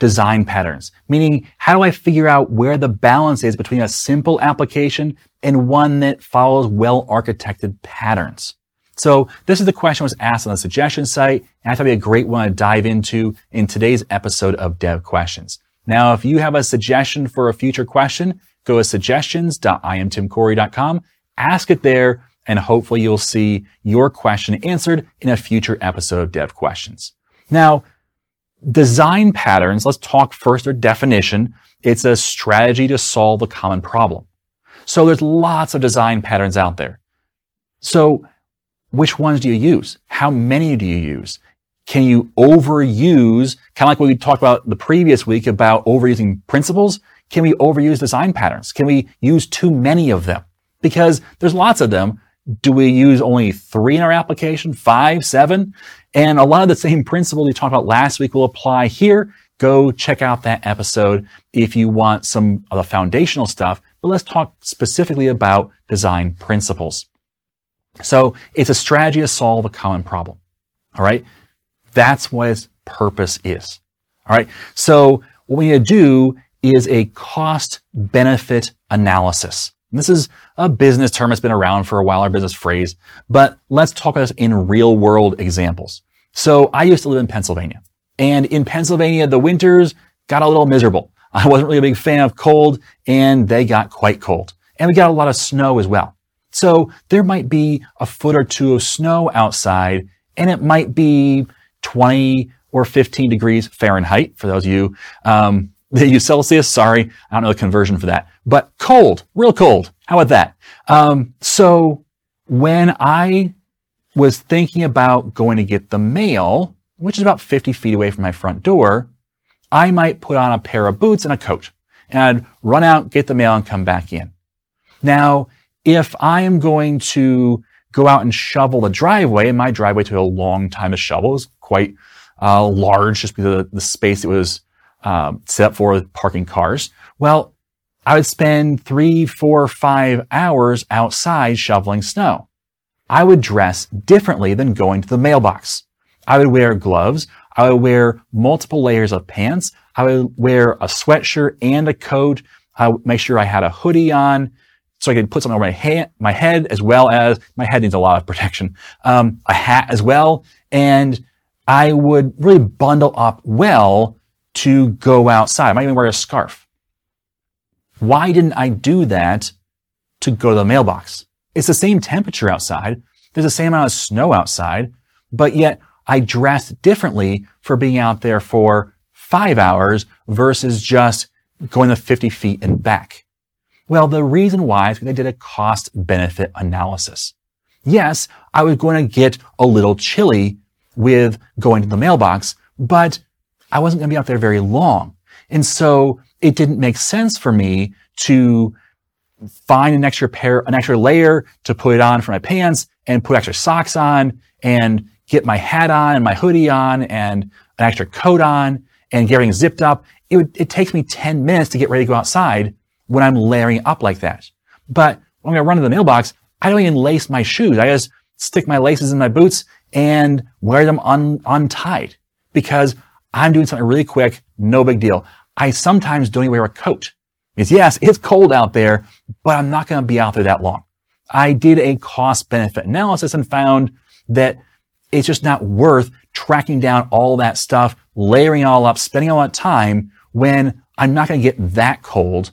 design patterns? Meaning, how do I figure out where the balance is between a simple application and one that follows well architected patterns? So this is the question was asked on the suggestion site, and I thought it'd be a great one to dive into in today's episode of Dev Questions. Now, if you have a suggestion for a future question, go to suggestions.iamtimcorey.com, ask it there, and hopefully you'll see your question answered in a future episode of Dev Questions. Now, design patterns, let's talk first their definition. It's a strategy to solve a common problem. So there's lots of design patterns out there. So which ones do you use? How many do you use? Can you overuse, kind of like what we talked about the previous week about overusing principles? Can we overuse design patterns? Can we use too many of them? Because there's lots of them. Do we use only three in our application? Five, seven? And a lot of the same principles we talked about last week will apply here. Go check out that episode if you want some of the foundational stuff. But let's talk specifically about design principles. So it's a strategy to solve a common problem. All right. That's what its purpose is. All right. So what we need to do is a cost benefit analysis. And this is a business term that's been around for a while, our business phrase, but let's talk about this in real world examples. So I used to live in Pennsylvania and in Pennsylvania, the winters got a little miserable. I wasn't really a big fan of cold and they got quite cold and we got a lot of snow as well. So there might be a foot or two of snow outside and it might be 20 or 15 degrees Fahrenheit for those of you um, that use Celsius. Sorry, I don't know the conversion for that, but cold, real cold. How about that? Um, so when I was thinking about going to get the mail, which is about 50 feet away from my front door, I might put on a pair of boots and a coat and I'd run out, get the mail and come back in. Now, if I am going to go out and shovel the driveway, and my driveway took a long time to shovel, was quite uh, large just because of the space it was um, set up for parking cars. Well, I would spend three, four, five hours outside shoveling snow. I would dress differently than going to the mailbox. I would wear gloves. I would wear multiple layers of pants. I would wear a sweatshirt and a coat. I would make sure I had a hoodie on so I could put something over my, hand, my head as well as my head needs a lot of protection. Um, a hat as well. And I would really bundle up well to go outside. I might even wear a scarf. Why didn't I do that to go to the mailbox? It's the same temperature outside. There's the same amount of snow outside, but yet I dressed differently for being out there for five hours versus just going the 50 feet and back. Well, the reason why is because I did a cost benefit analysis. Yes, I was going to get a little chilly with going to the mailbox, but I wasn't going to be out there very long. And so it didn't make sense for me to find an extra pair, an extra layer to put it on for my pants and put extra socks on and get my hat on and my hoodie on and an extra coat on and getting zipped up. It would, it takes me 10 minutes to get ready to go outside when I'm layering up like that. But when I run to the mailbox, I don't even lace my shoes. I just stick my laces in my boots and wear them un- untied because I'm doing something really quick. No big deal. I sometimes don't even wear a coat because yes, it's cold out there, but I'm not going to be out there that long. I did a cost benefit analysis and found that it's just not worth tracking down all that stuff, layering all up, spending all that time when I'm not going to get that cold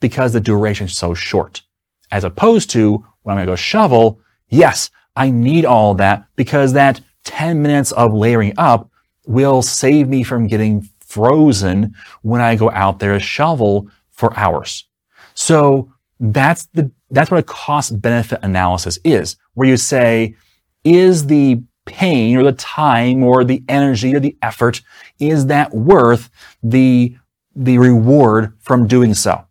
because the duration is so short. As opposed to when I'm going to go shovel, yes, I need all that because that 10 minutes of layering up will save me from getting frozen when I go out there to shovel for hours. So that's the, that's what a cost benefit analysis is, where you say, is the pain or the time or the energy or the effort, is that worth the the reward from doing so.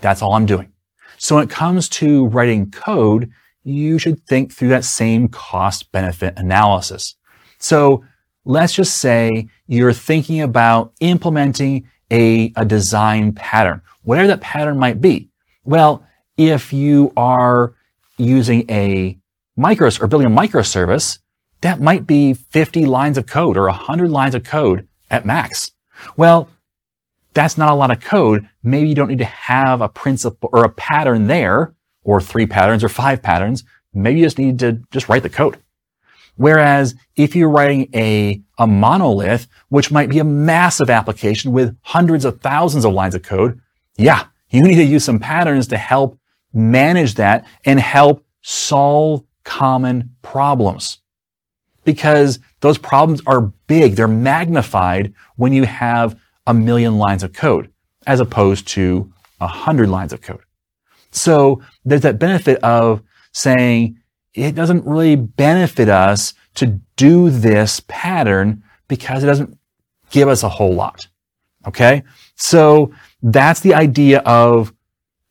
That's all I'm doing. So when it comes to writing code, you should think through that same cost benefit analysis. So let's just say you're thinking about implementing a, a design pattern, whatever that pattern might be. Well, if you are using a micro or building a microservice, that might be 50 lines of code or 100 lines of code at max. Well, that's not a lot of code. Maybe you don't need to have a principle or a pattern there or three patterns or five patterns. Maybe you just need to just write the code. Whereas if you're writing a, a monolith, which might be a massive application with hundreds of thousands of lines of code, yeah, you need to use some patterns to help manage that and help solve common problems. Because those problems are big. They're magnified when you have a million lines of code as opposed to a hundred lines of code. So there's that benefit of saying it doesn't really benefit us to do this pattern because it doesn't give us a whole lot. Okay. So that's the idea of,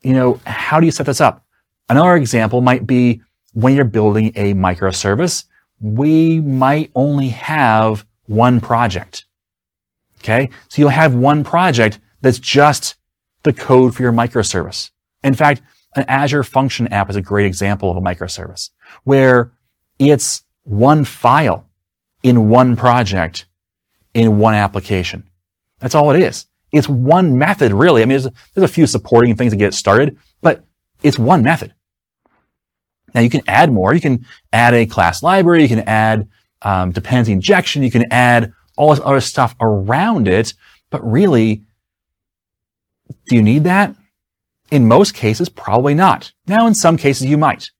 you know, how do you set this up? Another example might be when you're building a microservice, we might only have one project. Okay. So you'll have one project that's just the code for your microservice. In fact, an Azure Function app is a great example of a microservice where it's one file in one project in one application. That's all it is. It's one method, really. I mean, there's, there's a few supporting things to get started, but it's one method. Now you can add more. You can add a class library. You can add um, dependency injection. You can add all this other stuff around it. But really, do you need that? In most cases, probably not. Now, in some cases, you might.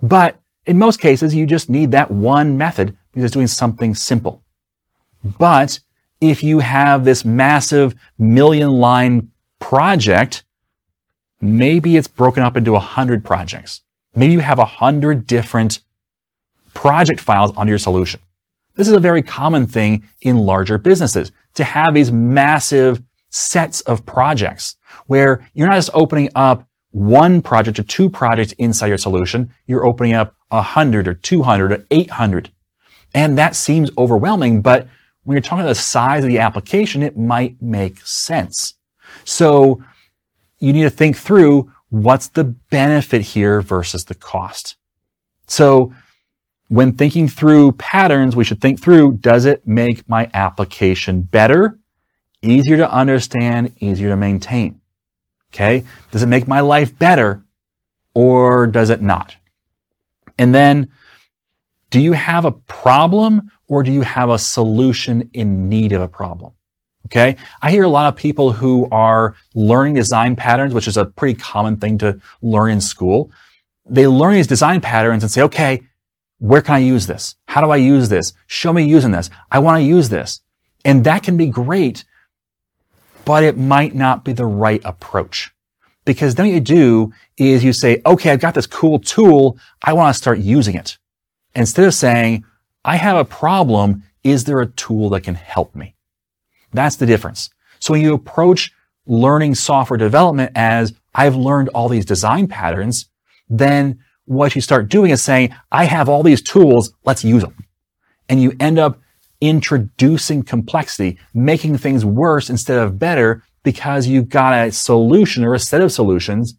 But in most cases, you just need that one method because it's doing something simple. But if you have this massive million line project, maybe it's broken up into a hundred projects. Maybe you have a hundred different project files under your solution. This is a very common thing in larger businesses to have these massive sets of projects where you're not just opening up one project or two projects inside your solution. You're opening up a hundred or 200 or 800. And that seems overwhelming, but when you're talking about the size of the application, it might make sense. So you need to think through what's the benefit here versus the cost. So when thinking through patterns, we should think through, does it make my application better, easier to understand, easier to maintain? Okay. Does it make my life better or does it not? And then do you have a problem or do you have a solution in need of a problem? Okay. I hear a lot of people who are learning design patterns, which is a pretty common thing to learn in school. They learn these design patterns and say, okay, where can I use this? How do I use this? Show me using this. I want to use this. And that can be great, but it might not be the right approach. Because then what you do is you say, okay, I've got this cool tool. I want to start using it. Instead of saying, I have a problem. Is there a tool that can help me? That's the difference. So when you approach learning software development as I've learned all these design patterns, then what you start doing is saying, I have all these tools, let's use them. And you end up introducing complexity, making things worse instead of better because you've got a solution or a set of solutions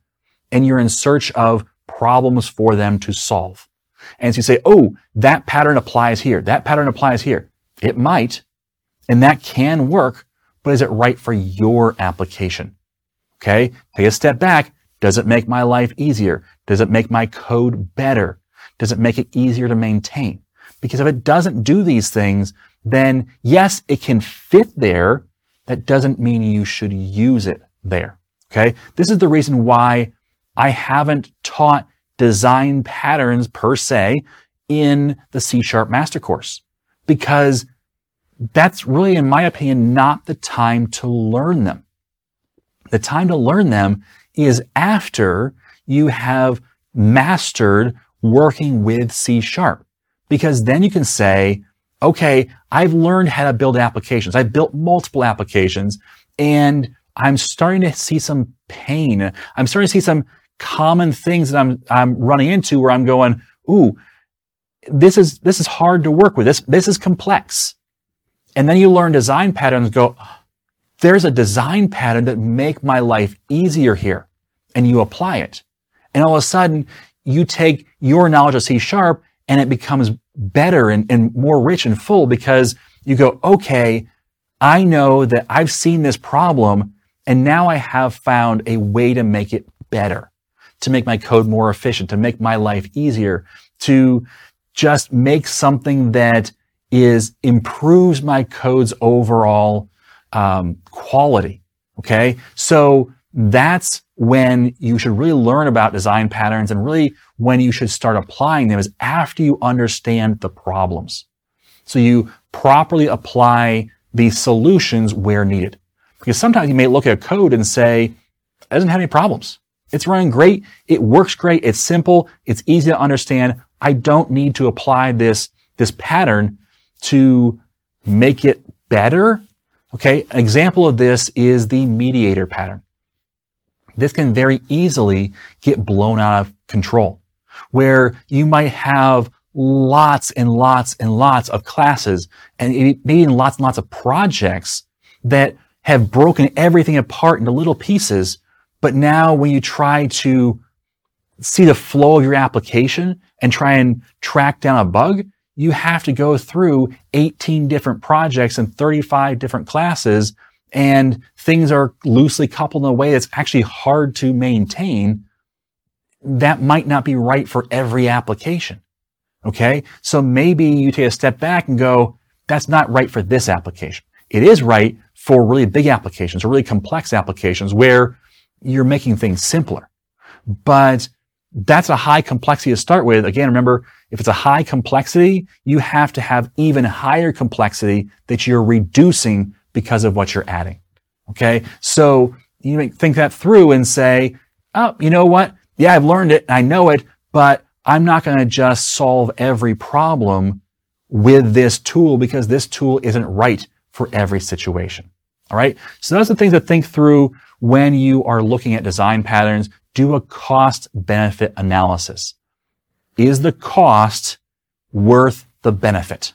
and you're in search of problems for them to solve. And so you say, oh, that pattern applies here. That pattern applies here. It might, and that can work, but is it right for your application? Okay. Take a step back. Does it make my life easier? Does it make my code better? Does it make it easier to maintain? Because if it doesn't do these things, then yes, it can fit there. That doesn't mean you should use it there. Okay. This is the reason why I haven't taught design patterns per se in the C sharp master course because that's really, in my opinion, not the time to learn them. The time to learn them is after you have mastered working with C sharp. Because then you can say, okay, I've learned how to build applications. I've built multiple applications and I'm starting to see some pain. I'm starting to see some common things that I'm, I'm running into where I'm going, ooh, this is, this is hard to work with. This, this is complex. And then you learn design patterns, go, there's a design pattern that make my life easier here. And you apply it. And all of a sudden, you take your knowledge of C sharp and it becomes better and, and more rich and full because you go, okay, I know that I've seen this problem and now I have found a way to make it better, to make my code more efficient, to make my life easier, to just make something that is improves my code's overall um, quality. Okay, so that's when you should really learn about design patterns and really when you should start applying them is after you understand the problems. So you properly apply these solutions where needed. Because sometimes you may look at a code and say, it doesn't have any problems. It's running great. It works great. It's simple. It's easy to understand. I don't need to apply this, this pattern to make it better. Okay. An example of this is the mediator pattern. This can very easily get blown out of control where you might have lots and lots and lots of classes and maybe lots and lots of projects that have broken everything apart into little pieces. But now when you try to see the flow of your application and try and track down a bug, you have to go through 18 different projects and 35 different classes and things are loosely coupled in a way that's actually hard to maintain. That might not be right for every application. Okay. So maybe you take a step back and go, that's not right for this application. It is right for really big applications or really complex applications where you're making things simpler. But that's a high complexity to start with. Again, remember, if it's a high complexity, you have to have even higher complexity that you're reducing because of what you're adding. Okay. So you think that through and say, oh, you know what? Yeah, I've learned it. I know it, but I'm not going to just solve every problem with this tool because this tool isn't right for every situation. All right. So those are the things to think through when you are looking at design patterns. Do a cost benefit analysis. Is the cost worth the benefit?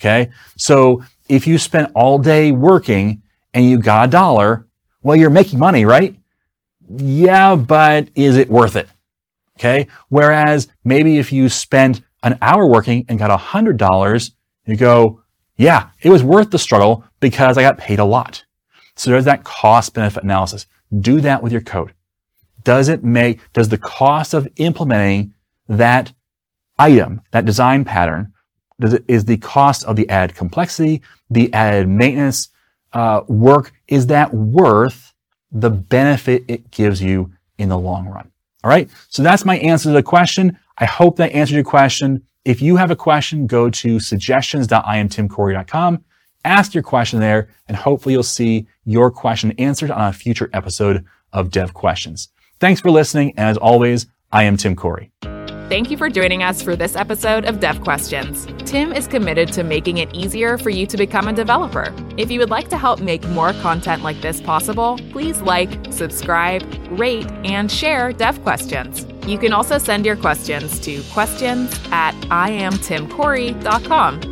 Okay. So if you spent all day working and you got a dollar, well, you're making money, right? Yeah, but is it worth it? Okay. Whereas maybe if you spent an hour working and got a hundred dollars, you go, yeah, it was worth the struggle because I got paid a lot. So there's that cost benefit analysis. Do that with your code. Does it make, does the cost of implementing that item, that design pattern, is the cost of the added complexity, the added maintenance, uh, work, is that worth the benefit it gives you in the long run? All right. So that's my answer to the question. I hope that answered your question. If you have a question, go to suggestions.iamtimcorey.com, ask your question there, and hopefully you'll see your question answered on a future episode of Dev Questions. Thanks for listening. And as always, I am Tim Corey. Thank you for joining us for this episode of Dev Questions. Tim is committed to making it easier for you to become a developer. If you would like to help make more content like this possible, please like, subscribe, rate, and share Dev Questions. You can also send your questions to questions at iamtimcorey.com.